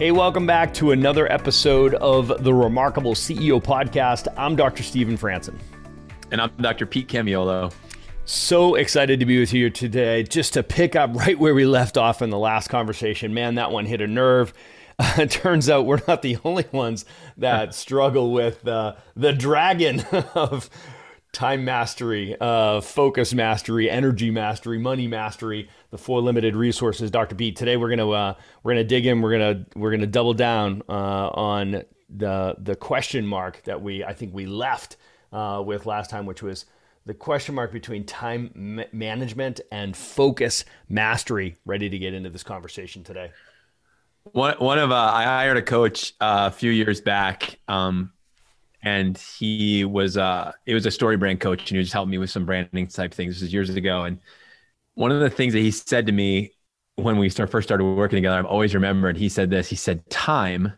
Hey, welcome back to another episode of the Remarkable CEO Podcast. I'm Dr. Stephen Franson. And I'm Dr. Pete Camiolo. So excited to be with you today, just to pick up right where we left off in the last conversation. Man, that one hit a nerve. Uh, it turns out we're not the only ones that struggle with uh, the dragon of time mastery, uh, focus mastery, energy mastery, money mastery, the four limited resources. Dr. Pete, today we're gonna uh, we're gonna dig in. We're gonna we're gonna double down uh, on the the question mark that we I think we left uh, with last time, which was the question mark between time ma- management and focus mastery. Ready to get into this conversation today. One one of uh, I hired a coach uh, a few years back. Um, and he was uh it was a StoryBrand coach and he was helping me with some branding type things this was years ago and one of the things that he said to me when we start first started working together i've always remembered he said this he said time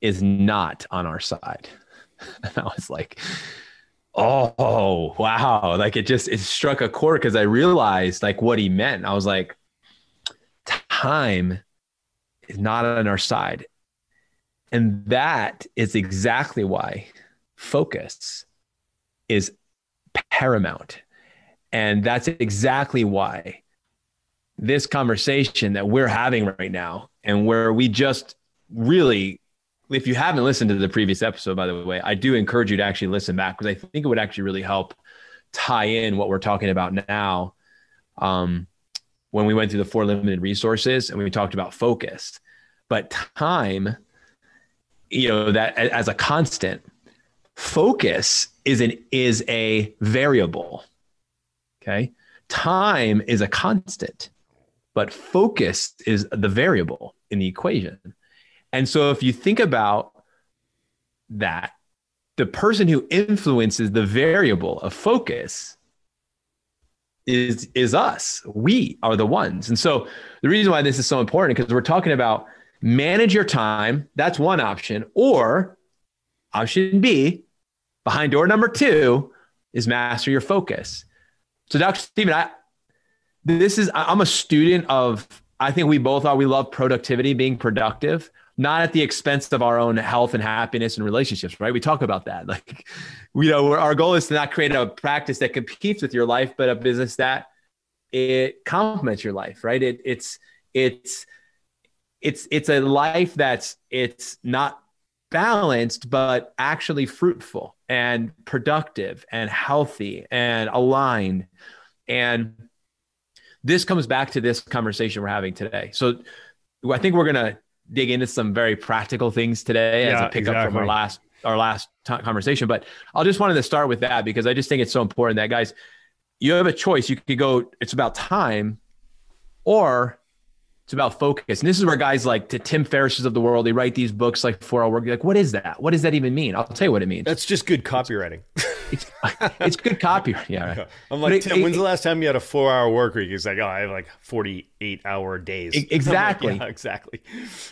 is not on our side. And i was like oh wow. Like it just it struck a chord because i realized like what he meant. I was like time is not on our side. And that is exactly why focus is paramount. And that's exactly why this conversation that we're having right now, and where we just really, if you haven't listened to the previous episode, by the way, I do encourage you to actually listen back because I think it would actually really help tie in what we're talking about now. Um, when we went through the four limited resources and we talked about focus, but time you know that as a constant focus is an is a variable okay time is a constant but focus is the variable in the equation and so if you think about that the person who influences the variable of focus is is us we are the ones and so the reason why this is so important because we're talking about manage your time. That's one option. Or option B, behind door number two, is master your focus. So, Dr. Stephen, I this is I'm a student of I think we both are. We love productivity, being productive, not at the expense of our own health and happiness and relationships, right? We talk about that. Like, you know, our goal is to not create a practice that competes with your life, but a business that it complements your life, right? It, it's it's it's it's a life that's it's not balanced but actually fruitful and productive and healthy and aligned. And this comes back to this conversation we're having today. So i think we're going to dig into some very practical things today yeah, as a pickup exactly. from our last our last t- conversation but i'll just wanted to start with that because i just think it's so important that guys you have a choice. You could go it's about time or it's about focus. And this is where guys like to Tim Ferriss's of the world, they write these books like four hour work. You're Like, what is that? What does that even mean? I'll tell you what it means. That's just good copywriting. It's, it's good copywriting. Yeah. Right. I'm like, it, Tim, it, when's it, the last time you had a four hour work week? He's like, oh, I have like 48 hour days. Exactly. Like, yeah, exactly.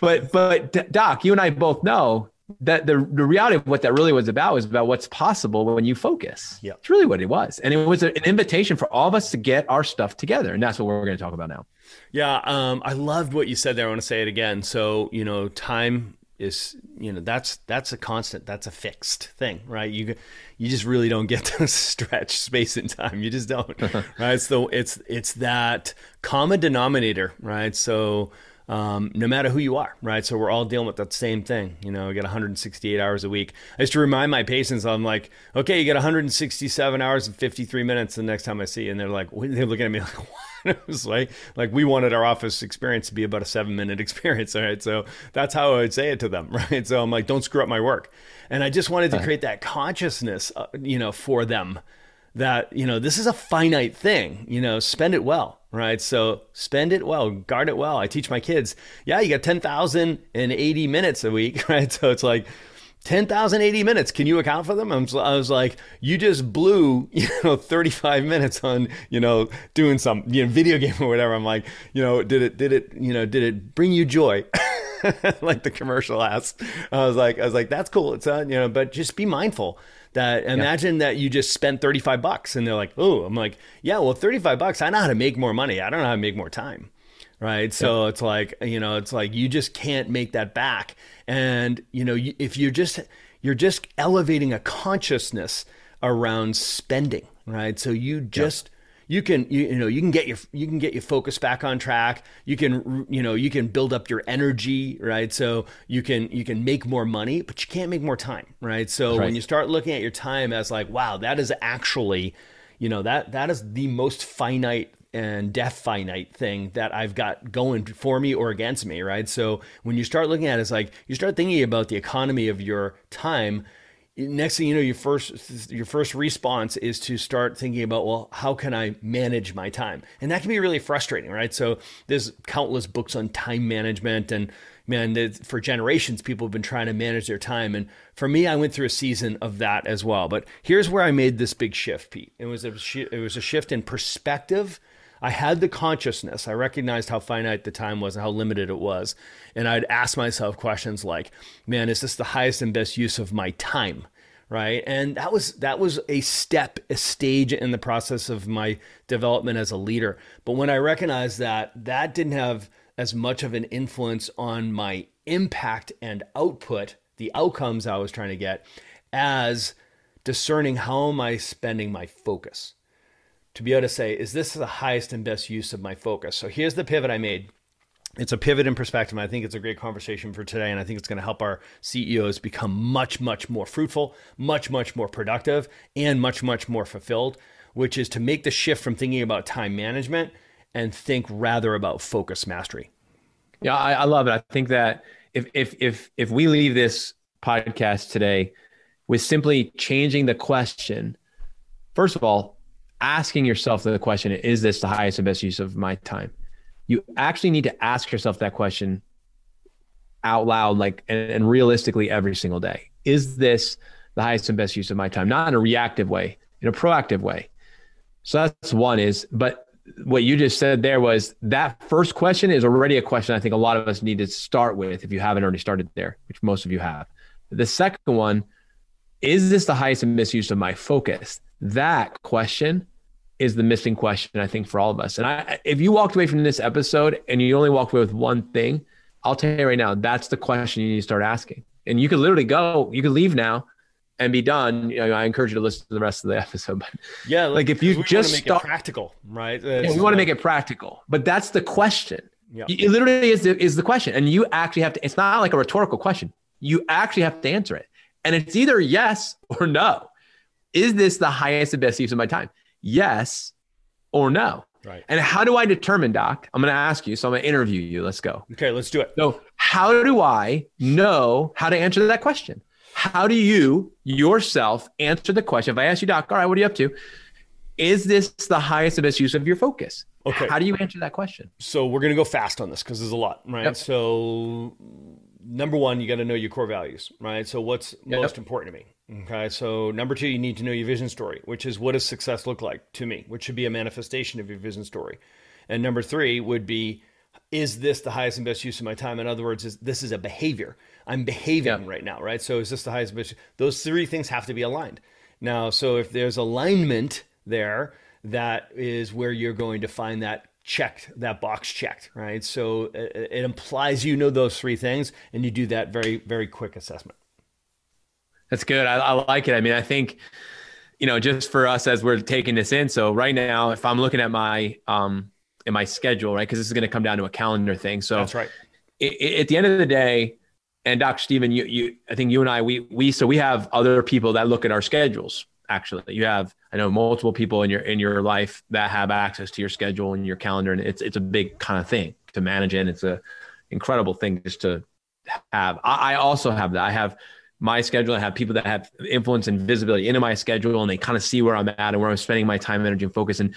But, but Doc, you and I both know that the, the reality of what that really was about was about what's possible when you focus. Yeah. It's really what it was. And it was an invitation for all of us to get our stuff together. And that's what we're going to talk about now. Yeah, um, I loved what you said there. I want to say it again. So you know, time is you know that's that's a constant. That's a fixed thing, right? You you just really don't get to stretch space and time. You just don't, right? So it's it's that common denominator, right? So. Um, no matter who you are, right? So we're all dealing with that same thing. You know, I get 168 hours a week. I used to remind my patients, I'm like, okay, you get 167 hours and 53 minutes the next time I see you. And they're like, they're looking at me like, what? it was like like we wanted our office experience to be about a seven minute experience. All right, so that's how I would say it to them, right? So I'm like, don't screw up my work, and I just wanted to create that consciousness, uh, you know, for them that you know this is a finite thing. You know, spend it well, right? So spend it well, guard it well. I teach my kids, yeah, you got ten thousand and eighty minutes a week, right? So it's like 10,080 minutes. Can you account for them? I was like, you just blew, you know, 35 minutes on, you know, doing some, you know, video game or whatever. I'm like, you know, did it, did it, you know, did it bring you joy? like the commercial asked. I was like, I was like, that's cool. It's, uh, you know, but just be mindful that imagine yeah. that you just spent 35 bucks and they're like, oh, I'm like, yeah, well, 35 bucks. I know how to make more money. I don't know how to make more time right? So it's like you know, it's like you just can't make that back. And you know, if you're just you're just elevating a consciousness around spending, right? So you just you can you, you know you can get your you can get your focus back on track you can you know you can build up your energy right so you can you can make more money but you can't make more time right so right. when you start looking at your time as like wow that is actually you know that that is the most finite and death finite thing that I've got going for me or against me, right? So when you start looking at it, it's like you start thinking about the economy of your time. Next thing you know, your first your first response is to start thinking about, well, how can I manage my time? And that can be really frustrating, right? So there's countless books on time management and man, for generations, people have been trying to manage their time. And for me, I went through a season of that as well. But here's where I made this big shift, Pete. It was a, it was a shift in perspective I had the consciousness. I recognized how finite the time was and how limited it was. And I'd ask myself questions like, man, is this the highest and best use of my time? Right. And that was that was a step, a stage in the process of my development as a leader. But when I recognized that that didn't have as much of an influence on my impact and output, the outcomes I was trying to get, as discerning how am I spending my focus to be able to say, is this the highest and best use of my focus? So here's the pivot I made. It's a pivot in perspective. I think it's a great conversation for today. And I think it's going to help our CEOs become much, much more fruitful, much, much more productive, and much, much more fulfilled, which is to make the shift from thinking about time management and think rather about focus mastery. Yeah, I, I love it. I think that if if if if we leave this podcast today with simply changing the question, first of all, asking yourself the question is this the highest and best use of my time? You actually need to ask yourself that question out loud like and, and, realistically every single day. Is this the highest and best use of my time? Not in a reactive way in a proactive way. So that's one is but what you just said there was that first question is already a question i think a lot of us need to start with if you haven't already started there which most of you have. The second one is this the highest and best use of my focus? That question is the missing question I think for all of us. And I, if you walked away from this episode and you only walked away with one thing, I'll tell you right now, that's the question you need to start asking. And you could literally go, you could leave now and be done. You know, I encourage you to listen to the rest of the episode. But yeah, like if you just start practical, right? Yeah, we want to make it practical, but that's the question. Yeah. It literally is the, is the question. And you actually have to, it's not like a rhetorical question. You actually have to answer it. And it's either yes or no. Is this the highest and best use of my time? Yes or no. Right. And how do I determine, Doc? I'm going to ask you. So I'm going to interview you. Let's go. Okay, let's do it. So, how do I know how to answer that question? How do you yourself answer the question? If I ask you, Doc, all right, what are you up to? Is this the highest and best use of your focus? Okay. How do you answer that question? So, we're going to go fast on this because there's a lot, right? Yep. So, number one, you got to know your core values, right? So, what's yep. most important to me? Okay, so number two, you need to know your vision story, which is what does success look like to me, which should be a manifestation of your vision story. And number three would be, is this the highest and best use of my time? In other words, is this is a behavior. I'm behaving yeah. right now, right? So is this the highest best? Those three things have to be aligned. Now, so if there's alignment there, that is where you're going to find that checked, that box checked, right? So it, it implies you know those three things, and you do that very, very quick assessment. That's good. I, I like it. I mean, I think, you know, just for us as we're taking this in. So right now, if I'm looking at my um in my schedule, right, because this is going to come down to a calendar thing. So that's right. It, it, at the end of the day, and Dr. Stephen, you you I think you and I we we so we have other people that look at our schedules. Actually, you have I know multiple people in your in your life that have access to your schedule and your calendar, and it's it's a big kind of thing to manage, and it's a incredible thing just to have. I, I also have that. I have my schedule. I have people that have influence and visibility into my schedule and they kind of see where I'm at and where I'm spending my time, energy, and focus. And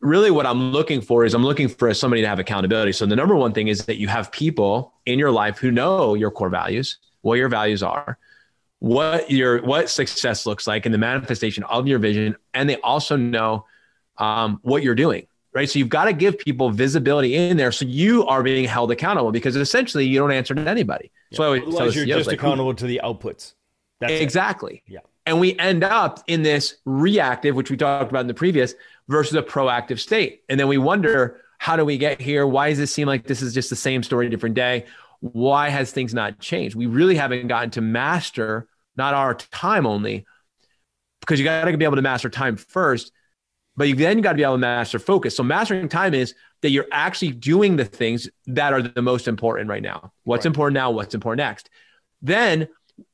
really what I'm looking for is I'm looking for somebody to have accountability. So the number one thing is that you have people in your life who know your core values, what your values are, what your what success looks like and the manifestation of your vision, and they also know um, what you're doing. Right. So you've got to give people visibility in there so you are being held accountable because essentially you don't answer to anybody. Yeah. So Otherwise, you're just like, accountable to the outputs. That's exactly. It. Yeah. And we end up in this reactive, which we talked about in the previous, versus a proactive state. And then we wonder, how do we get here? Why does it seem like this is just the same story, different day? Why has things not changed? We really haven't gotten to master not our time only, because you got to be able to master time first, but you then got to be able to master focus. So mastering time is that you're actually doing the things that are the most important right now. What's right. important now? What's important next? Then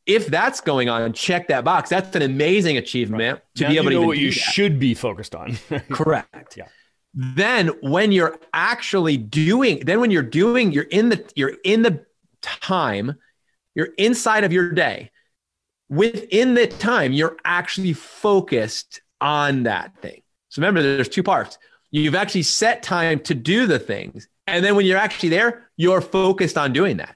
if that's going on, check that box. That's an amazing achievement right. to now be able you know to what you that. should be focused on. Correct. Yeah. Then when you're actually doing, then when you're doing, you're in the you're in the time, you're inside of your day. Within the time, you're actually focused on that thing. So remember, there's two parts. You've actually set time to do the things. And then when you're actually there, you're focused on doing that.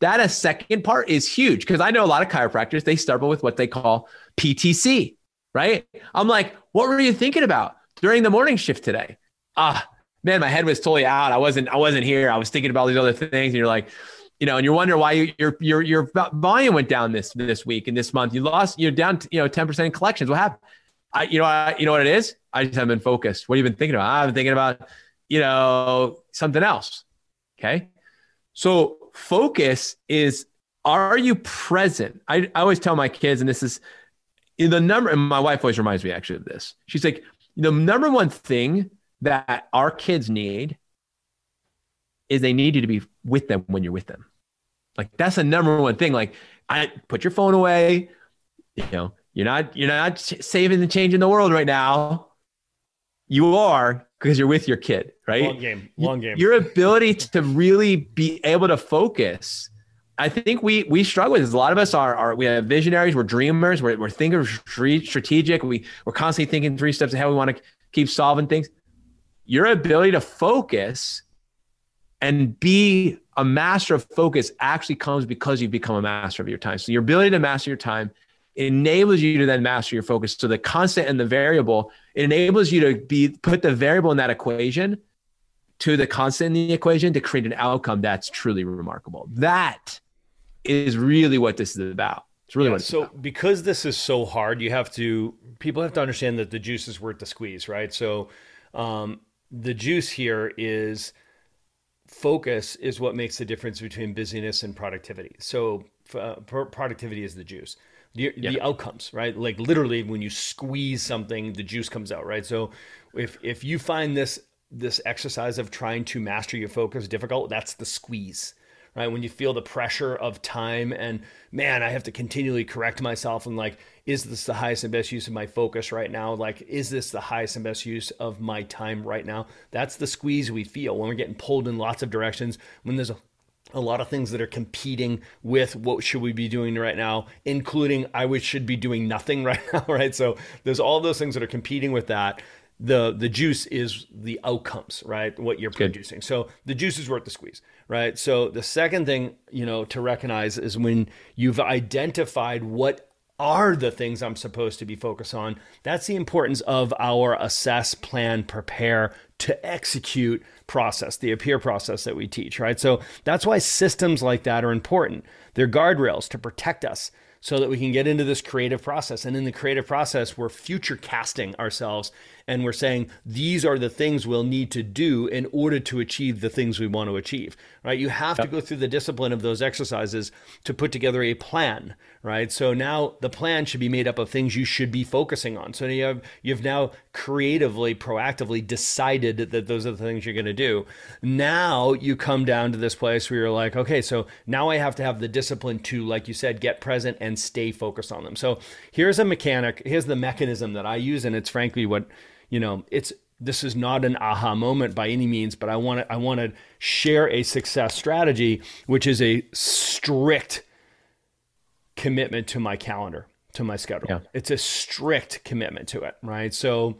That a second part is huge because I know a lot of chiropractors, they start with what they call PTC, right? I'm like, what were you thinking about during the morning shift today? Ah, man, my head was totally out. I wasn't, I wasn't here. I was thinking about all these other things. And you're like, you know, and you're wondering why your your your volume went down this this week and this month. You lost, you're down, you know, 10% in collections. What happened? I, you know, I, you know what it is? I just haven't been focused. What have you been thinking about? I've been thinking about, you know, something else. Okay. So focus is are you present? I, I always tell my kids, and this is in the number, and my wife always reminds me actually of this. She's like, the number one thing that our kids need is they need you to be with them when you're with them. Like that's the number one thing. Like I put your phone away, you know, you're not you're not saving and changing the world right now. You are because you're with your kid, right? Long game, long game. Your ability to really be able to focus. I think we we struggle with this. A lot of us are, are we have visionaries, we're dreamers, we're, we're thinkers, strategic. We we're constantly thinking three steps ahead. We want to keep solving things. Your ability to focus and be a master of focus actually comes because you've become a master of your time. So your ability to master your time enables you to then master your focus. So the constant and the variable, it enables you to be put the variable in that equation to the constant in the equation to create an outcome that's truly remarkable. That is really what this is about. It's really yeah, what so about. because this is so hard, you have to people have to understand that the juice is worth the squeeze, right? So um, the juice here is focus is what makes the difference between busyness and productivity. So uh, productivity is the juice the, yeah. the outcomes, right? Like literally when you squeeze something, the juice comes out, right? So if if you find this this exercise of trying to master your focus difficult, that's the squeeze. Right. When you feel the pressure of time and man, I have to continually correct myself and like, is this the highest and best use of my focus right now? Like, is this the highest and best use of my time right now? That's the squeeze we feel when we're getting pulled in lots of directions, when there's a a lot of things that are competing with what should we be doing right now including i would should be doing nothing right now right so there's all those things that are competing with that the the juice is the outcomes right what you're Good. producing so the juice is worth the squeeze right so the second thing you know to recognize is when you've identified what are the things I'm supposed to be focused on. That's the importance of our assess, plan, prepare to execute process, the appear process that we teach, right? So that's why systems like that are important. They're guardrails to protect us so that we can get into this creative process. And in the creative process, we're future casting ourselves and we're saying these are the things we'll need to do in order to achieve the things we want to achieve right? You have yep. to go through the discipline of those exercises to put together a plan right? So now the plan should be made up of things you should be focusing on. So you have you've now creatively proactively decided that those are the things you're going to do. Now you come down to this place where you're like okay so now i have to have the discipline to like you said get present and stay focused on them. So here's a mechanic here's the mechanism that i use and it's frankly what you know, it's this is not an aha moment by any means, but I want to I want to share a success strategy, which is a strict commitment to my calendar, to my schedule. Yeah. It's a strict commitment to it, right? So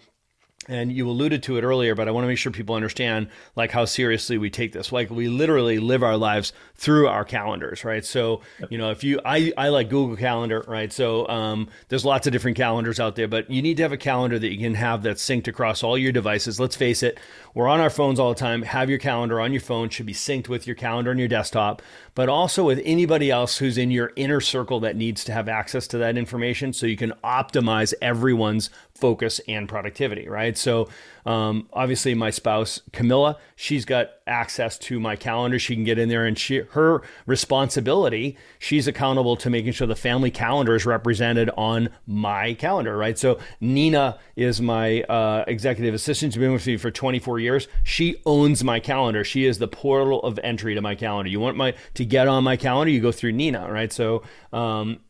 and you alluded to it earlier but i want to make sure people understand like how seriously we take this. Like we literally live our lives through our calendars right? So you know if you i, I like google calendar right? So um, there's lots of different calendars out there but you need to have a calendar that you can have that's synced across all your devices. Let's face it we're on our phones all the time. Have your calendar on your phone should be synced with your calendar on your desktop but also with anybody else who's in your inner circle that needs to have access to that information so you can optimize everyone's focus and productivity, right? So, um, obviously, my spouse Camilla, she's got access to my calendar. She can get in there, and she her responsibility, she's accountable to making sure the family calendar is represented on my calendar, right? So, Nina is my uh, executive assistant. She's been with me for 24 years. She owns my calendar. She is the portal of entry to my calendar. You want my to get on my calendar, you go through Nina, right? So. Um,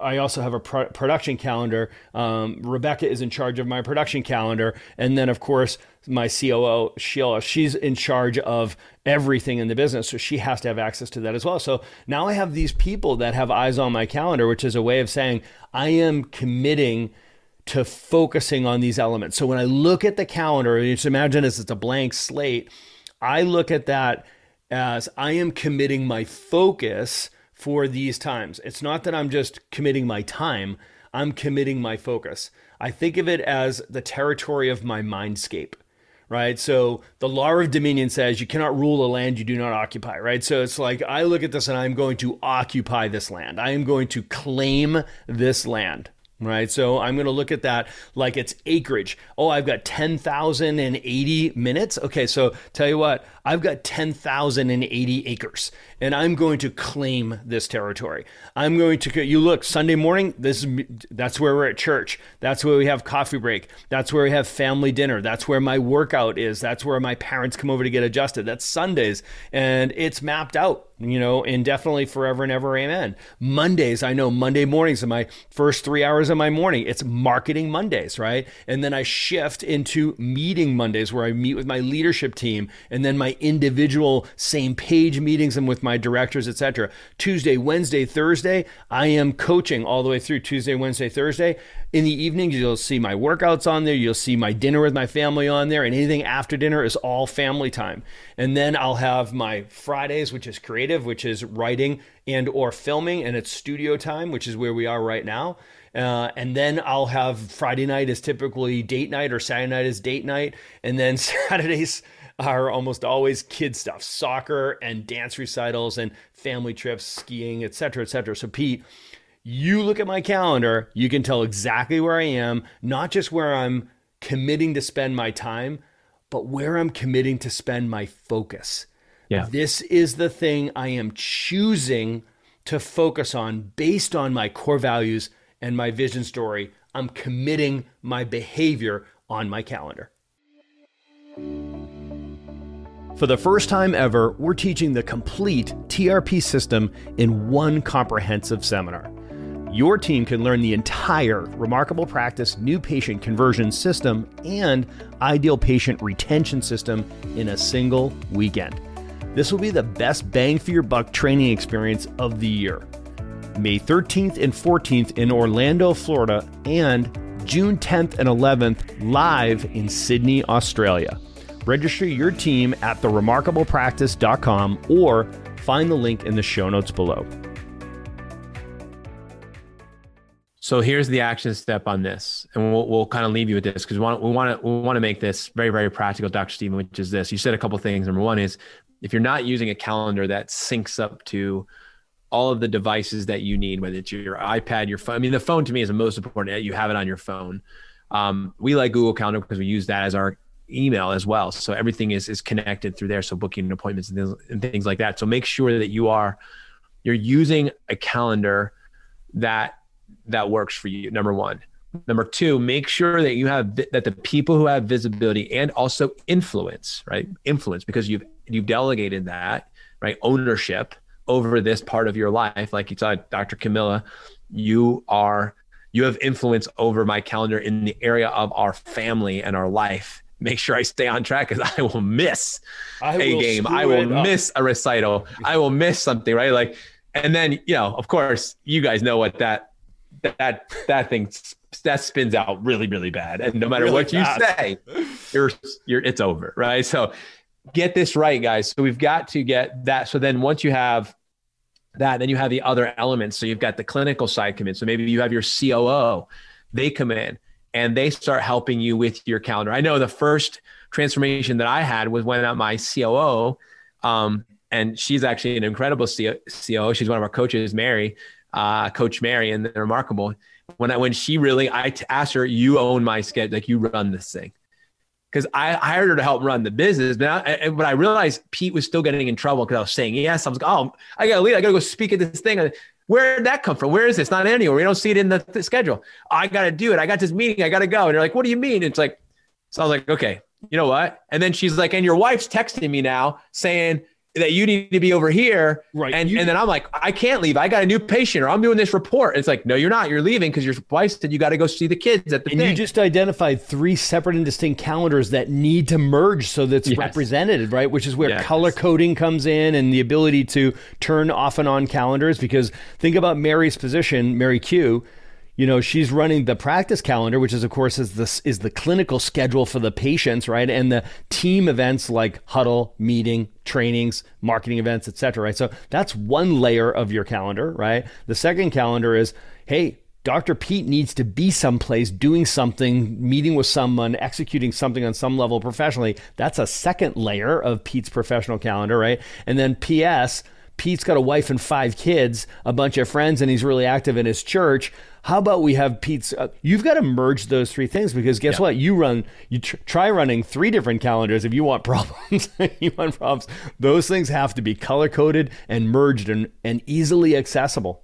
I also have a pro- production calendar. Um, Rebecca is in charge of my production calendar. And then, of course, my COO, Sheila, she's in charge of everything in the business. So she has to have access to that as well. So now I have these people that have eyes on my calendar, which is a way of saying I am committing to focusing on these elements. So when I look at the calendar, you just imagine as it's a blank slate, I look at that as I am committing my focus for these times. It's not that I'm just committing my time, I'm committing my focus. I think of it as the territory of my mindscape, right? So the law of dominion says you cannot rule a land you do not occupy, right? So it's like I look at this and I'm going to occupy this land. I am going to claim this land right? So I'm going to look at that like it's acreage. Oh, I've got 10,080 minutes. Okay, so tell you what, I've got 10,080 acres and I'm going to claim this territory. I'm going to you look Sunday morning, this is that's where we're at church. That's where we have coffee break. That's where we have family dinner. That's where my workout is. That's where my parents come over to get adjusted. That's Sundays and it's mapped out, you know, indefinitely forever and ever amen. Mondays, I know Monday mornings are my first 3 hours of my morning. It's marketing Mondays, right? And then I shift into meeting Mondays where I meet with my leadership team and then my individual same page meetings and with my directors, etc. Tuesday, Wednesday, Thursday, I am coaching all the way through Tuesday, Wednesday, Thursday. In the evenings, you'll see my workouts on there. You'll see my dinner with my family on there, and anything after dinner is all family time. And then I'll have my Fridays, which is creative, which is writing and or filming, and it's studio time, which is where we are right now. Uh, and then I'll have Friday night is typically date night or Saturday night is date night. And then Saturdays are almost always kid stuff, soccer and dance recitals and family trips, skiing, etc., etc. So Pete, you look at my calendar, you can tell exactly where I am, not just where I'm committing to spend my time, but where I'm committing to spend my focus. Yeah. This is the thing I am choosing to focus on based on my core values and my vision story. I'm committing my behavior on my calendar. For the first time ever, we're teaching the complete TRP system in one comprehensive seminar. Your team can learn the entire Remarkable Practice new patient conversion system and ideal patient retention system in a single weekend. This will be the best bang for your buck training experience of the year. May 13th and 14th in Orlando, Florida, and June 10th and 11th live in Sydney, Australia. Register your team at theremarkablepractice.com or find the link in the show notes below. So here's the action step on this, and we'll, we'll kind of leave you with this because we want to we want to make this very very practical, Dr. Stephen. Which is this: you said a couple things. Number one is if you're not using a calendar that syncs up to all of the devices that you need, whether it's your iPad, your phone. I mean, the phone to me is the most important. You have it on your phone. Um, we like Google Calendar because we use that as our email as well. So everything is is connected through there. So booking appointments and things, and things like that. So make sure that you are you're using a calendar that that works for you. Number one. Number two, make sure that you have that the people who have visibility and also influence, right? Influence because you've you've delegated that, right? Ownership over this part of your life. Like you saw Dr. Camilla, you are you have influence over my calendar in the area of our family and our life make sure I stay on track because I will miss I a game. I will miss a recital. I will miss something, right? Like, and then, you know, of course, you guys know what that that that thing that spins out really really bad, and no matter really what fast. you say, you're you're it's over, right? So get this right, guys. So we've got to get that. So then once you have that, then you have the other elements. So you've got the clinical side come in. So maybe you have your COO, they come in and they start helping you with your calendar. I know the first transformation that I had was when my COO, um, and she's actually an incredible COO. She's one of our coaches, Mary, uh, Coach Mary, and remarkable. When I when she really, I asked her, "You own my schedule, like you run this thing." because I hired her to help run the business. But I, but I realized Pete was still getting in trouble because I was saying yes. I was like, oh, I got to leave. I got to go speak at this thing. Where did that come from? Where is this? Not anywhere. We don't see it in the, the schedule. I got to do it. I got this meeting. I got to go. And they're like, what do you mean? It's like, so I was like, okay, you know what? And then she's like, and your wife's texting me now saying that you need to be over here. Right. And, you, and then I'm like, I can't leave. I got a new patient or I'm doing this report. And it's like, no, you're not. You're leaving because your wife said you got to go see the kids at the and thing. you just identified three separate and distinct calendars that need to merge so that's yes. represented, right? Which is where yes. color coding comes in and the ability to turn off and on calendars. Because think about Mary's position, Mary Q you know she's running the practice calendar which is of course is the is the clinical schedule for the patients right and the team events like huddle meeting trainings marketing events etc right so that's one layer of your calendar right the second calendar is hey Dr. Pete needs to be someplace doing something, meeting with someone, executing something on some level professionally. That's a second layer of Pete's professional calendar, right? And then PS, Pete's got a wife and five kids, a bunch of friends, and he's really active in his church. How about we have Pete's? Uh, you've got to merge those three things because guess yeah. what? You run, you tr- try running three different calendars if you want problems. you want problems. Those things have to be color coded and merged and, and easily accessible.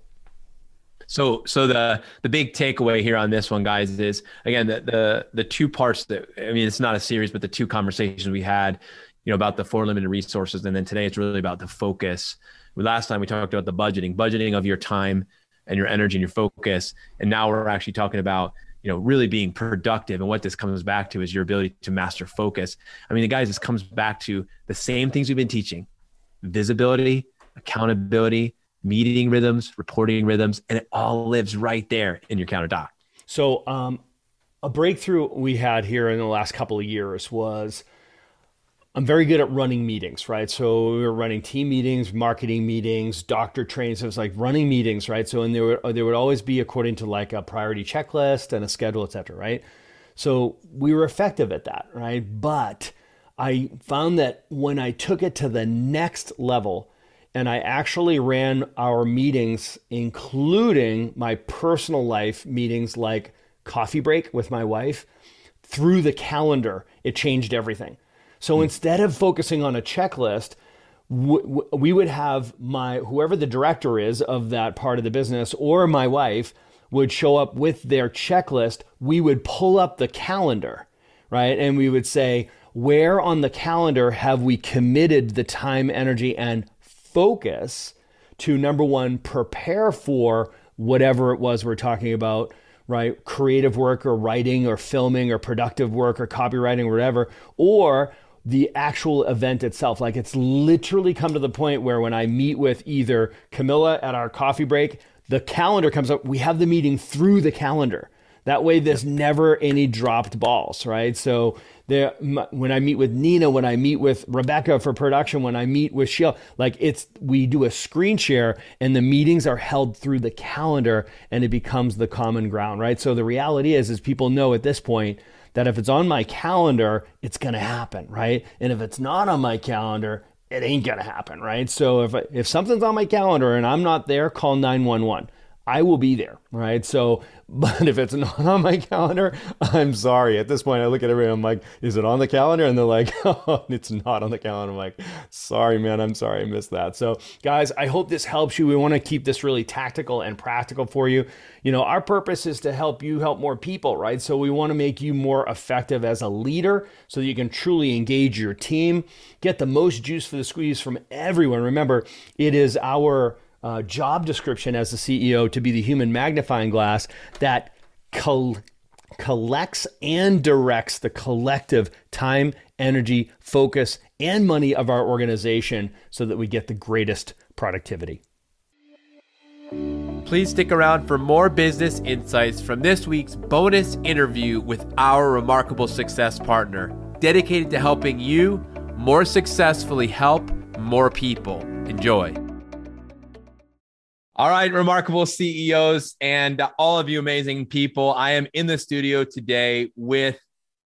So, so the the big takeaway here on this one, guys, is again the the the two parts that I mean, it's not a series, but the two conversations we had, you know, about the four limited resources, and then today it's really about the focus last time we talked about the budgeting, budgeting of your time and your energy and your focus. And now we're actually talking about, you know, really being productive. And what this comes back to is your ability to master focus. I mean, the guys, this comes back to the same things we've been teaching visibility, accountability, meeting rhythms, reporting rhythms, and it all lives right there in your counter doc. So, um, a breakthrough we had here in the last couple of years was I'm very good at running meetings, right? So we were running team meetings, marketing meetings, doctor trainings. So it was like running meetings, right? So and there would there would always be according to like a priority checklist and a schedule, et cetera, right? So we were effective at that, right? But I found that when I took it to the next level and I actually ran our meetings, including my personal life meetings like coffee break with my wife, through the calendar, it changed everything. So mm. instead of focusing on a checklist, w- we would have my whoever the director is of that part of the business or my wife would show up with their checklist. We would pull up the calendar, right? And we would say, where on the calendar have we committed the time, energy, and focus to number one, prepare for whatever it was we're talking about, right? Creative work or writing or filming or productive work or copywriting or whatever, or the actual event itself. Like it's literally come to the point where when I meet with either Camilla at our coffee break, the calendar comes up. We have the meeting through the calendar. That way, there's never any dropped balls, right? So there, when I meet with Nina, when I meet with Rebecca for production, when I meet with Sheila, like it's we do a screen share, and the meetings are held through the calendar, and it becomes the common ground, right? So the reality is, is people know at this point that if it's on my calendar, it's going to happen, right? And if it's not on my calendar, it ain't going to happen, right? So if if something's on my calendar and I'm not there, call 911. I will be there, right? So, but if it's not on my calendar, I'm sorry. At this point, I look at everyone, I'm like, is it on the calendar? And they're like, oh, it's not on the calendar. I'm like, sorry, man, I'm sorry, I missed that. So, guys, I hope this helps you. We want to keep this really tactical and practical for you. You know, our purpose is to help you help more people, right? So, we want to make you more effective as a leader so that you can truly engage your team, get the most juice for the squeeze from everyone. Remember, it is our uh, job description as the CEO to be the human magnifying glass that col- collects and directs the collective time, energy, focus, and money of our organization so that we get the greatest productivity. Please stick around for more business insights from this week's bonus interview with our remarkable success partner, dedicated to helping you more successfully help more people. Enjoy. All right, remarkable CEOs and all of you amazing people. I am in the studio today with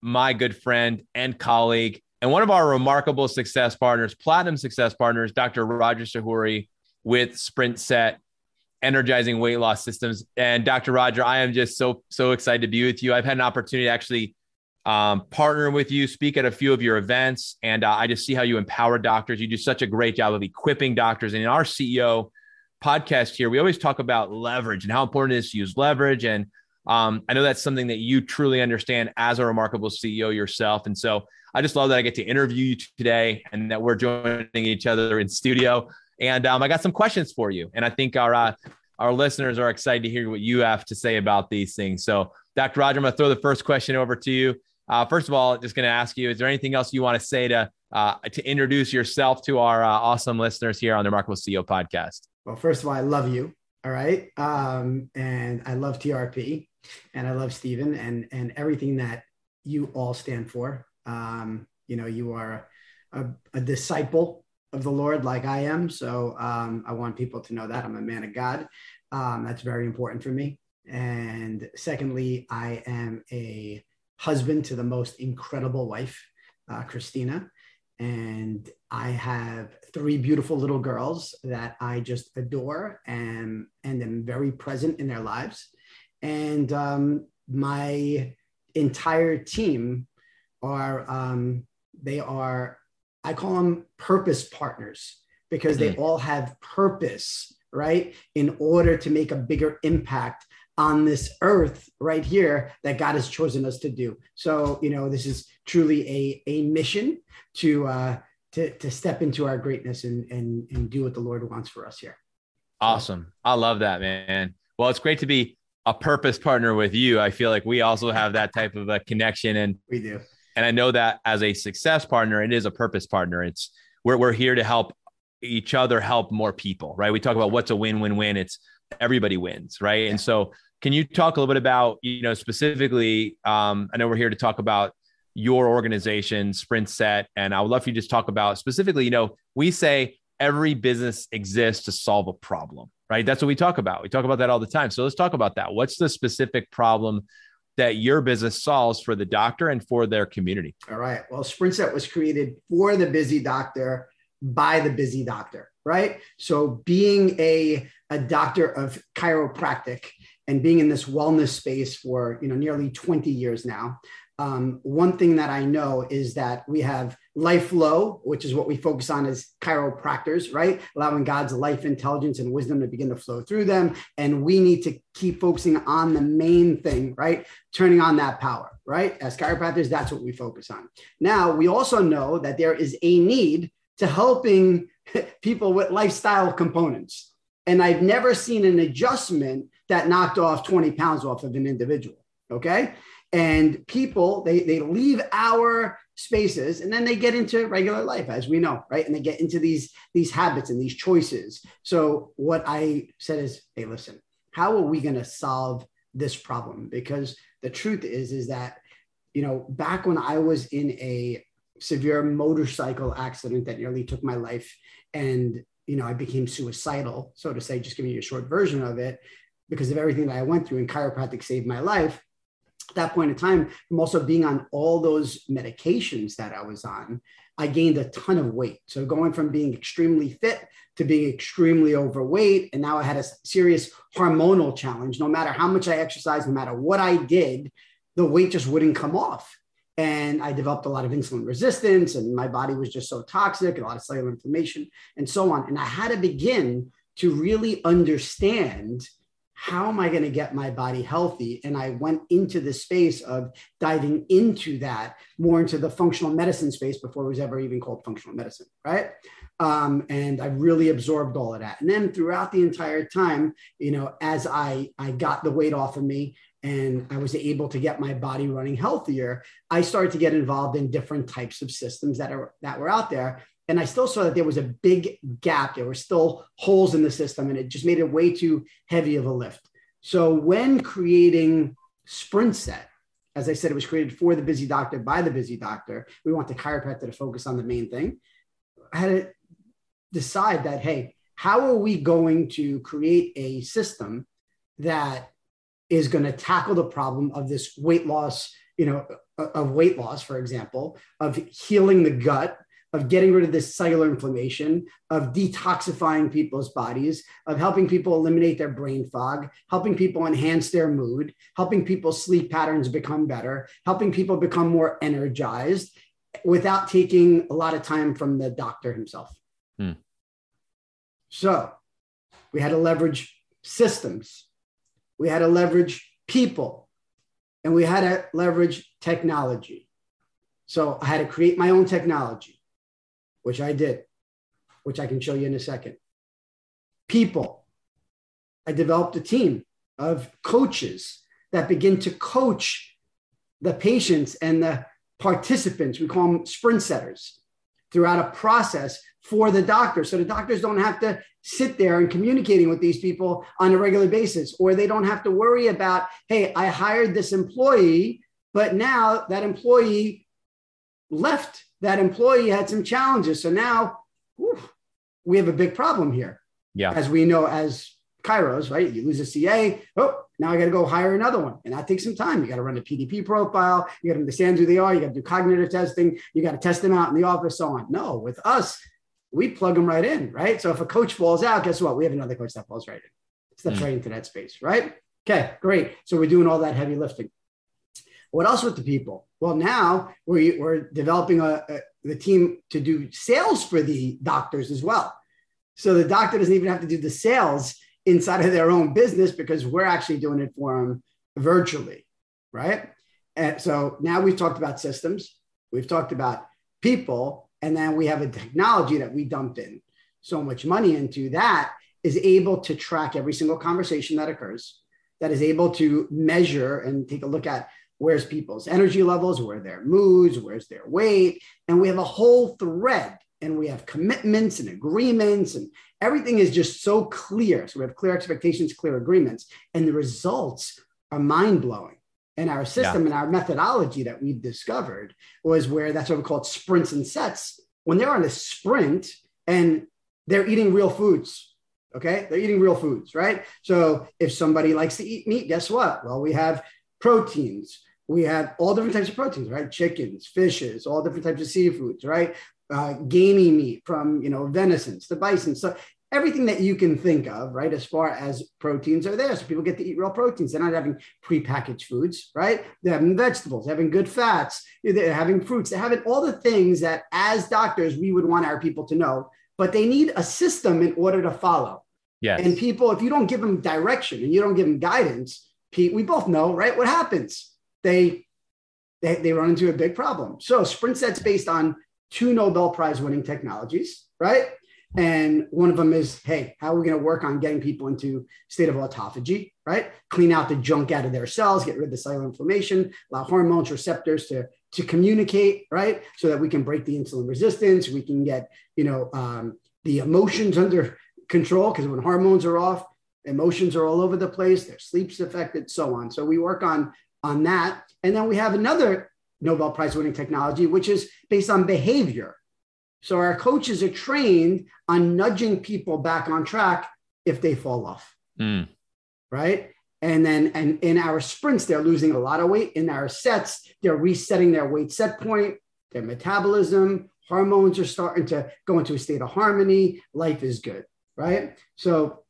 my good friend and colleague and one of our remarkable success partners, platinum success partners, Dr. Roger Sahoury with SprintSet energizing weight loss systems. And Dr. Roger, I am just so, so excited to be with you. I've had an opportunity to actually um, partner with you, speak at a few of your events, and uh, I just see how you empower doctors. You do such a great job of equipping doctors. And in our CEO podcast here, we always talk about leverage and how important it is to use leverage. And um, I know that's something that you truly understand as a remarkable CEO yourself. And so I just love that I get to interview you today and that we're joining each other in studio. And um, I got some questions for you. And I think our uh, our listeners are excited to hear what you have to say about these things. So, Dr. Roger, I'm going to throw the first question over to you. Uh, first of all, just going to ask you: Is there anything else you want to say to uh, to introduce yourself to our uh, awesome listeners here on the Remarkable CEO podcast? Well, first of all, I love you. All right, um, and I love TRP, and I love Stephen, and and everything that you all stand for. Um, you know, you are a, a disciple of the Lord like I am. So um, I want people to know that I'm a man of God. Um, that's very important for me. And secondly, I am a husband to the most incredible wife, uh, Christina. And I have three beautiful little girls that I just adore and, and am very present in their lives. And um, my entire team are, um, they are I call them purpose partners because they mm. all have purpose, right? In order to make a bigger impact on this earth right here that God has chosen us to do. So, you know, this is truly a, a mission to, uh, to, to step into our greatness and, and, and do what the Lord wants for us here. Awesome. I love that, man. Well, it's great to be a purpose partner with you. I feel like we also have that type of a connection and we do. And I know that as a success partner, it is a purpose partner. It's we're, we're here to help each other help more people, right? We talk about what's a win win win. It's everybody wins, right? And so, can you talk a little bit about, you know, specifically? Um, I know we're here to talk about your organization, SprintSet, and I would love for you to just talk about specifically. You know, we say every business exists to solve a problem, right? That's what we talk about. We talk about that all the time. So let's talk about that. What's the specific problem that your business solves for the doctor and for their community? All right. Well, SprintSet was created for the busy doctor by the busy doctor, right? So being a, a doctor of chiropractic and being in this wellness space for you know nearly 20 years now, um, one thing that I know is that we have life flow, which is what we focus on as chiropractors, right? Allowing God's life intelligence and wisdom to begin to flow through them. And we need to keep focusing on the main thing, right? Turning on that power, right? As chiropractors, that's what we focus on. Now, we also know that there is a need to helping people with lifestyle components. And I've never seen an adjustment that knocked off 20 pounds off of an individual. Okay? And people they they leave our spaces and then they get into regular life as we know right? And they get into these these habits and these choices. So what i said is hey listen how are we going to solve this problem? Because the truth is is that you know back when i was in a severe motorcycle accident that nearly took my life and you know i became suicidal so to say just giving you a short version of it because of everything that i went through and chiropractic saved my life At that point in time, from also being on all those medications that I was on, I gained a ton of weight. So going from being extremely fit to being extremely overweight. And now I had a serious hormonal challenge. No matter how much I exercised, no matter what I did, the weight just wouldn't come off. And I developed a lot of insulin resistance, and my body was just so toxic, a lot of cellular inflammation, and so on. And I had to begin to really understand how am I going to get my body healthy? And I went into the space of diving into that more into the functional medicine space before it was ever even called functional medicine, right? Um, and I really absorbed all of that. And then throughout the entire time, you know, as I I got the weight off of me and I was able to get my body running healthier, I started to get involved in different types of systems that are that were out there And I still saw that there was a big gap. There were still holes in the system, and it just made it way too heavy of a lift. So when creating SprintSet, as I said, it was created for the busy doctor by the busy doctor. We want the chiropractor to focus on the main thing. I had to decide that, hey, how are we going to create a system that is going to tackle the problem of this weight loss, you know, of weight loss, for example, of healing the gut, of getting rid of this cellular inflammation, of detoxifying people's bodies, of helping people eliminate their brain fog, helping people enhance their mood, helping people's sleep patterns become better, helping people become more energized without taking a lot of time from the doctor himself. Hmm. So we had to leverage systems, we had to leverage people, and we had to leverage technology. So I had to create my own technology, which I did, which I can show you in a second. People. I developed a team of coaches that begin to coach the patients and the participants. We call them sprint setters throughout a process for the doctor. So the doctors don't have to sit there and communicating with these people on a regular basis, or they don't have to worry about, hey, I hired this employee, but now that employee left. That employee had some challenges. So now whew, we have a big problem here. Yeah. As we know, as chiros, right? You lose a CA. Oh, now I got to go hire another one. And that takes some time. You got to run a PDP profile. You got to understand who they are. You got to do cognitive testing. You got to test them out in the office, so on. No, with us, we plug them right in, right? So if a coach falls out, guess what? We have another coach that falls right in. Steps mm. right into that space, right? Okay, great. So we're doing all that heavy lifting. What else with the people? Well, now we're, we're developing a, a, the team to do sales for the doctors as well. So the doctor doesn't even have to do the sales inside of their own business because we're actually doing it for them virtually, right? And so now we've talked about systems, we've talked about people, and then we have a technology that we dumped in so much money into that is able to track every single conversation that occurs, that is able to measure and take a look at where's people's energy levels, where are their moods, where's their weight. And we have a whole thread and we have commitments and agreements and everything is just so clear. So we have clear expectations, clear agreements, and the results are mind blowing. And our system yeah. and our methodology that we've discovered was where that's what we call sprints and sets. When they're on a sprint and they're eating real foods, okay, they're eating real foods, right? So if somebody likes to eat meat, guess what? Well, we have proteins. We have all different types of proteins, right? Chickens, fishes, all different types of seafoods, right? uh, gamey meat from you know venisons the bison so everything that you can think of right as far as proteins are there. So people get to eat real proteins. They're not having prepackaged foods right? They're having vegetables they're having good fats they're having fruits they're having all the things that as doctors we would want our people to know but they need a system in order to follow. Yeah and people if you don't give them direction and you don't give them guidance pete we both know right what happens they they, they run into a big problem so sprint sets based on two Nobel Prize winning technologies, right? And one of them is, hey, how are we going to work on getting people into state of autophagy, right? Clean out the junk out of their cells, get rid of the cellular inflammation, allow hormones, receptors to, to communicate, right? So that we can break the insulin resistance, we can get, you know, um, the emotions under control because when hormones are off, emotions are all over the place, their sleep's affected, so on. So we work on on that. And then we have another Nobel Prize winning technology, which is based on behavior. So our coaches are trained on nudging people back on track if they fall off. Mm. Right. And then and in our sprints, they're losing a lot of weight. In our sets, they're resetting their weight set point, their metabolism, hormones are starting to go into a state of harmony. Life is good. Right. So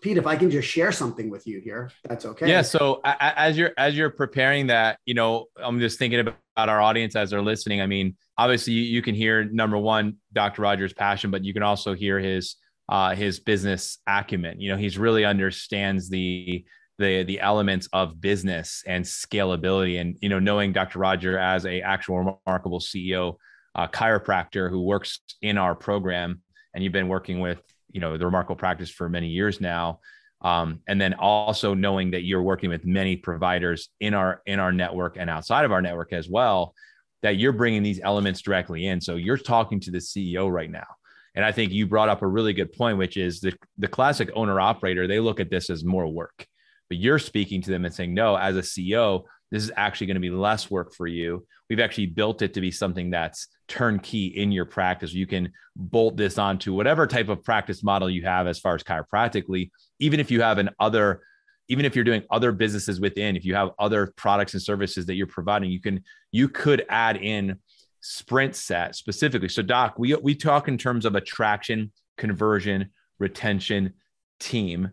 Pete, if I can just share something with you here, that's okay. Yeah. So as you're as you're preparing that, you know, I'm just thinking about our audience as they're listening. I mean, obviously you, you can hear number one, Dr. Rogers' passion, but you can also hear his uh, his business acumen. You know, he's really understands the the the elements of business and scalability, and you know, knowing Dr. Roger as a actual remarkable CEO, uh, chiropractor who works in our program, and you've been working with you know the remarkable practice for many years now um, and then also knowing that you're working with many providers in our in our network and outside of our network as well that you're bringing these elements directly in. So you're talking to the CEO right now. And I think you brought up a really good point, which is the, the classic owner operator, they look at this as more work, but you're speaking to them and saying, no, as a CEO, this is actually going to be less work for you. We've actually built it to be something that's turnkey in your practice. You can bolt this onto whatever type of practice model you have as far as chiropractically, even if you have an other even if you're doing other businesses within if you have other products and services that you're providing you can you could add in sprint set specifically so doc we we talk in terms of attraction conversion retention team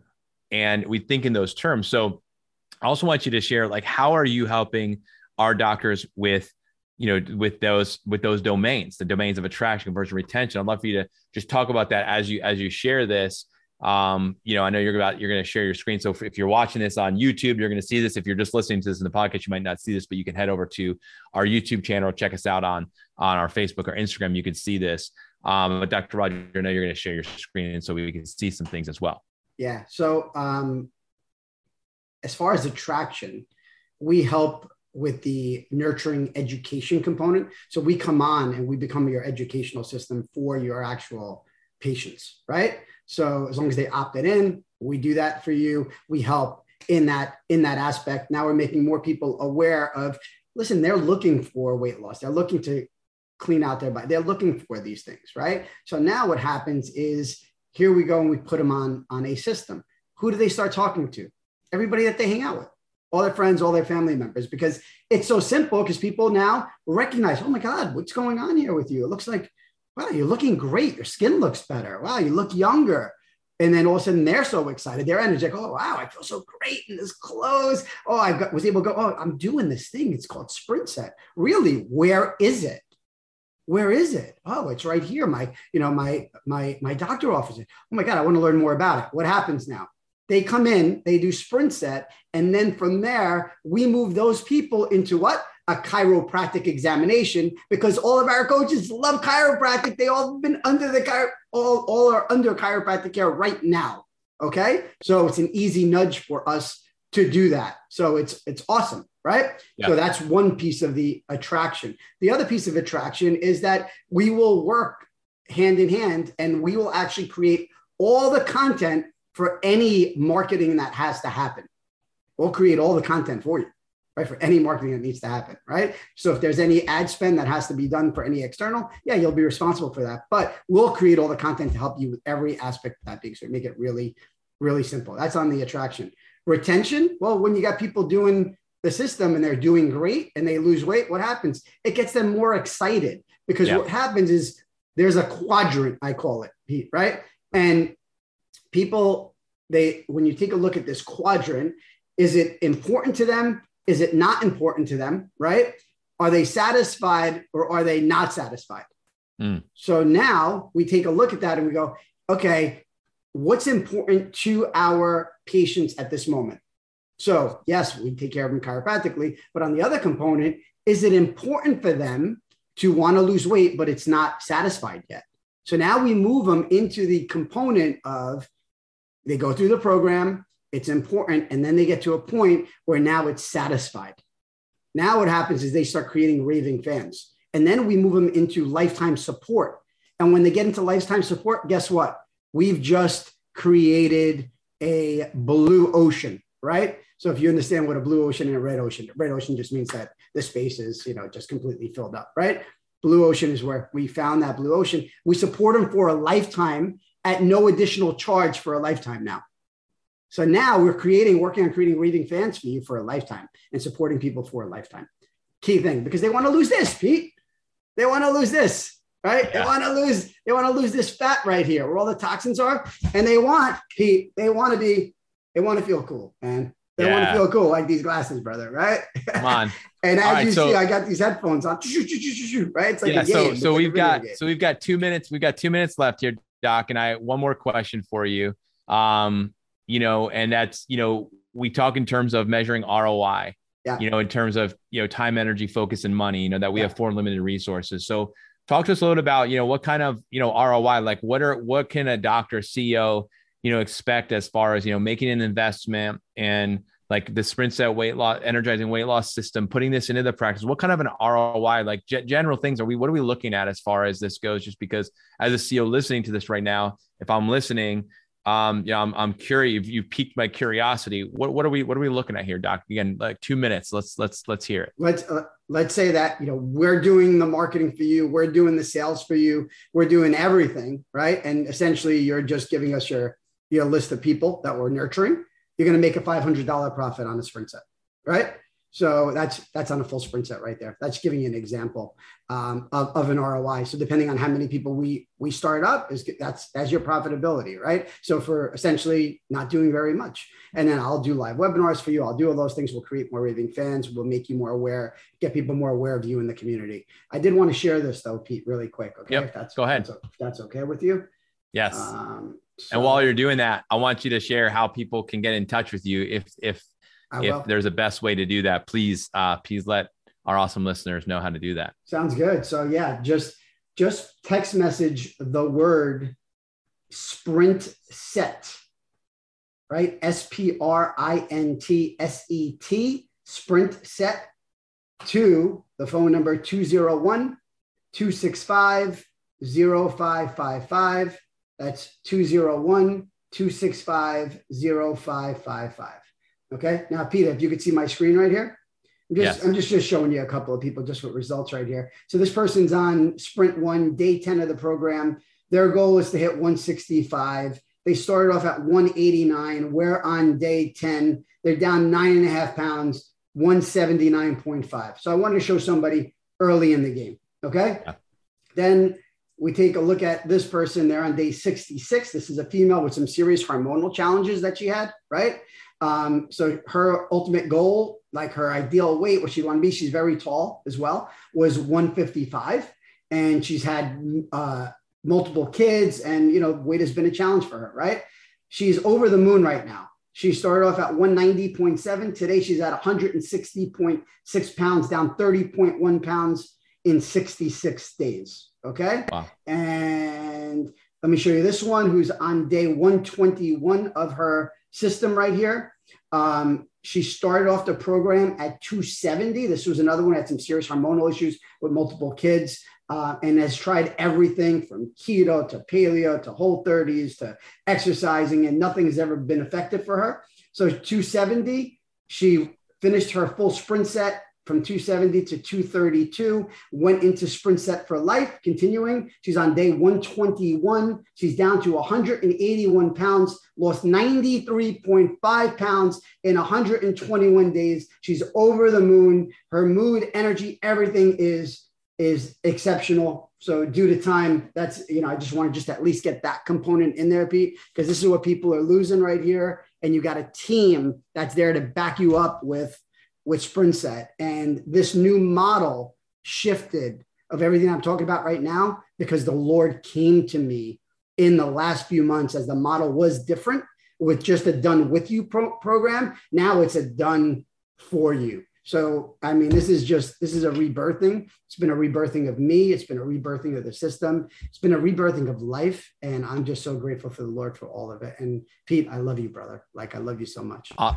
and we think in those terms so i also want you to share like how are you helping our doctors with you know with those with those domains the domains of attraction conversion retention i'd love for you to just talk about that as you as you share this um, you know, I know you're about you're going to share your screen. So if you're watching this on YouTube, you're going to see this. If you're just listening to this in the podcast, you might not see this, but you can head over to our YouTube channel, check us out on on our Facebook or Instagram. You can see this. Um, but Dr. Roger, I know you're going to share your screen so we can see some things as well. Yeah. So um, as far as attraction, we help with the nurturing education component. So we come on and we become your educational system for your actual patients, right? So as long as they opted in, we do that for you. We help in that in that aspect. Now we're making more people aware of. Listen, they're looking for weight loss. They're looking to clean out their body. They're looking for these things, right? So now what happens is here we go and we put them on on a system. Who do they start talking to? Everybody that they hang out with, all their friends, all their family members, because it's so simple. Because people now recognize, oh my God, what's going on here with you? It looks like wow, you're looking great. Your skin looks better. Wow, you look younger. And then all of a sudden they're so excited. They're energetic. Oh, wow, I feel so great in this clothes. Oh, I was able to go, oh, I'm doing this thing. It's called Sprint Set. Really, where is it? Where is it? Oh, it's right here. My, you know, my my my doctor office. Oh my God, I want to learn more about it. What happens now? They come in, they do Sprint Set, and then from there, we move those people into what? a chiropractic examination because all of our coaches love chiropractic. They all have been under the chiro, all, all are under chiropractic care right now. Okay. So it's an easy nudge for us to do that. So it's it's awesome, right? Yeah. So that's one piece of the attraction. The other piece of attraction is that we will work hand in hand and we will actually create all the content for any marketing that has to happen. We'll create all the content for you right? For any marketing that needs to happen, right? So if there's any ad spend that has to be done for any external, yeah, you'll be responsible for that. But we'll create all the content to help you with every aspect of that being so make it really, really simple. That's on the attraction. Retention, well, when you got people doing the system and they're doing great and they lose weight, what happens? It gets them more excited because yeah. what happens is there's a quadrant, I call it, Pete, right? And people, they when you take a look at this quadrant, is it important to them is it not important to them, right? Are they satisfied or are they not satisfied? Mm. So now we take a look at that and we go, okay, what's important to our patients at this moment? So, yes, we take care of them chiropractically, but on the other component, is it important for them to want to lose weight, but it's not satisfied yet? So now we move them into the component of they go through the program, it's important. And then they get to a point where now it's satisfied. Now what happens is they start creating raving fans. And then we move them into lifetime support. And when they get into lifetime support, guess what? We've just created a blue ocean, right? So if you understand what a blue ocean and a red ocean, red ocean just means that the space is, you know, just completely filled up, right? Blue ocean is where we found that blue ocean. We support them for a lifetime at no additional charge for a lifetime now. So now we're creating, working on creating raving fans for you for a lifetime and supporting people for a lifetime. Key thing because they want to lose this, Pete. They want to lose this, right? Yeah. They want to lose, they want to lose this fat right here where all the toxins are. And they want, Pete, they want to be, they want to feel cool, man. They yeah. want to feel cool like these glasses, brother, right? Come on. and as right, you so, see, I got these headphones on, right? It's like yeah, So, so we've got so we've got two minutes. We've got two minutes left here, Doc. And I one more question for you. Um, you know, and that's, you know, we talk in terms of measuring ROI, yeah. you know, in terms of, you know, time, energy, focus, and money, you know, that we yeah. have four limited resources. So talk to us a little bit about, you know, what kind of, you know, ROI, like what are, what can a doctor, CEO, you know, expect as far as, you know, making an investment and like the sprint set weight loss, energizing weight loss system, putting this into the practice? What kind of an ROI, like g- general things are we, what are we looking at as far as this goes? Just because as a CEO listening to this right now, if I'm listening, um, yeah, I'm, I'm curious. You've piqued my curiosity. What, what are we, what are we looking at here, doc? Again, like two minutes. Let's, let's, let's hear it. Let's, uh, let's say that, you know, we're doing the marketing for you. We're doing the sales for you. We're doing everything. Right. And essentially you're just giving us your, your list of people that we're nurturing. You're going to make a $500 profit on a sprint set. Right. So that's that's on a full sprint set right there. That's giving you an example um, of, of an ROI. So depending on how many people we we start up, is that's that's your profitability, right? So for essentially not doing very much, and then I'll do live webinars for you. I'll do all those things. We'll create more raving fans. We'll make you more aware, get people more aware of you in the community. I did want to share this though, Pete, really quick. Okay, yep. that's go ahead. That's, that's okay with you. Yes. Um, so, and while you're doing that, I want you to share how people can get in touch with you if if if there's a best way to do that, please, uh, please let our awesome listeners know how to do that. Sounds good. So yeah, just just text message the word sprint set, right? S P R I N T S E T, sprint set to the phone number 201 265 0555. That's 201 265 0555. Okay. Now, Peter, if you could see my screen right here, I'm just, yes. I'm just, just showing you a couple of people just with results right here. So this person's on sprint one, day 10 of the program. Their goal is to hit 165. They started off at 189. We're on day 10. They're down nine and a half pounds, 179.5. So I wanted to show somebody early in the game. Okay. Yeah. Then we take a look at this person. They're on day 66. This is a female with some serious hormonal challenges that she had, right? Um, so her ultimate goal, like her ideal weight, what she want to be, she's very tall as well, was 155. And she's had uh, multiple kids, and you know, weight has been a challenge for her, right? She's over the moon right now. She started off at 190.7. Today she's at 160.6 pounds, down 30.1 pounds in 66 days. Okay. Wow. And let me show you this one who's on day 121 of her system right here. Um, she started off the program at 270. This was another one had some serious hormonal issues with multiple kids, uh, and has tried everything from keto to paleo to whole 30s to exercising, and nothing has ever been effective for her. So 270, she finished her full sprint set from 270 to 232, went into sprint set for life, continuing. She's on day 121. She's down to 181 pounds, lost 93.5 pounds in 121 days. She's over the moon. Her mood, energy, everything is is exceptional. So due to time, that's you know, I just want to just at least get that component in there, Pete, because this is what people are losing right here. And you got a team that's there to back you up with with Sprintset. And this new model shifted of everything I'm talking about right now because the Lord came to me in the last few months as the model was different with just a done with you pro- program. Now it's a done for you. So, I mean, this is just, this is a rebirthing. It's been a rebirthing of me. It's been a rebirthing of the system. It's been a rebirthing of life. And I'm just so grateful for the Lord for all of it. And Pete, I love you, brother. Like, I love you so much. Uh,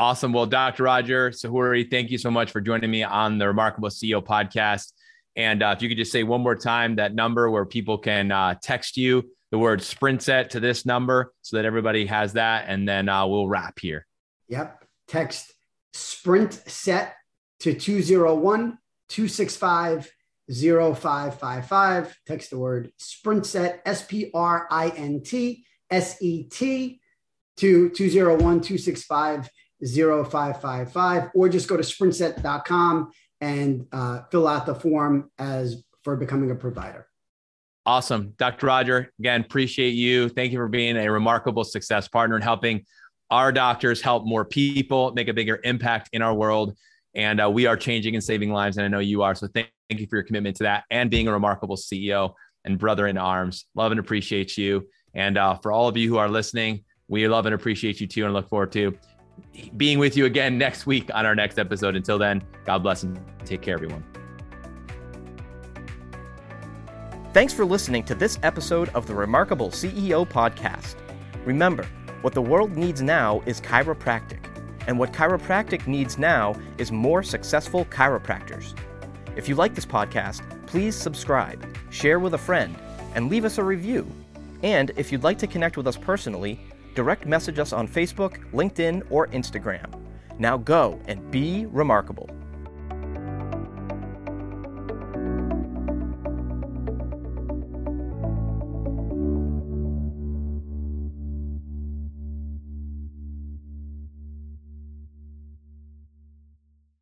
Awesome. Well, Dr. Roger Sahoury, thank you so much for joining me on the Remarkable CEO podcast. And uh, if you could just say one more time that number where people can uh, text you the word sprint set to this number so that everybody has that. And then uh, we'll wrap here. Yep. Text sprint set to 201 265 0555. Text the word sprint set, S P R I N T S E T to 201 265 0555 or just go to sprintset.com and uh, fill out the form as for becoming a provider. Awesome. Dr. Roger, again, appreciate you. Thank you for being a remarkable success partner and helping our doctors help more people, make a bigger impact in our world. And uh, we are changing and saving lives. And I know you are. So thank, thank you for your commitment to that and being a remarkable CEO and brother in arms. Love and appreciate you. And uh, for all of you who are listening, we love and appreciate you too and look forward to being with you again next week on our next episode. Until then, God bless and take care, everyone. Thanks for listening to this episode of the Remarkable CEO Podcast. Remember, what the world needs now is chiropractic, and what chiropractic needs now is more successful chiropractors. If you like this podcast, please subscribe, share with a friend, and leave us a review. And if you'd like to connect with us personally, direct message us on Facebook, LinkedIn, or Instagram. Now go and be remarkable.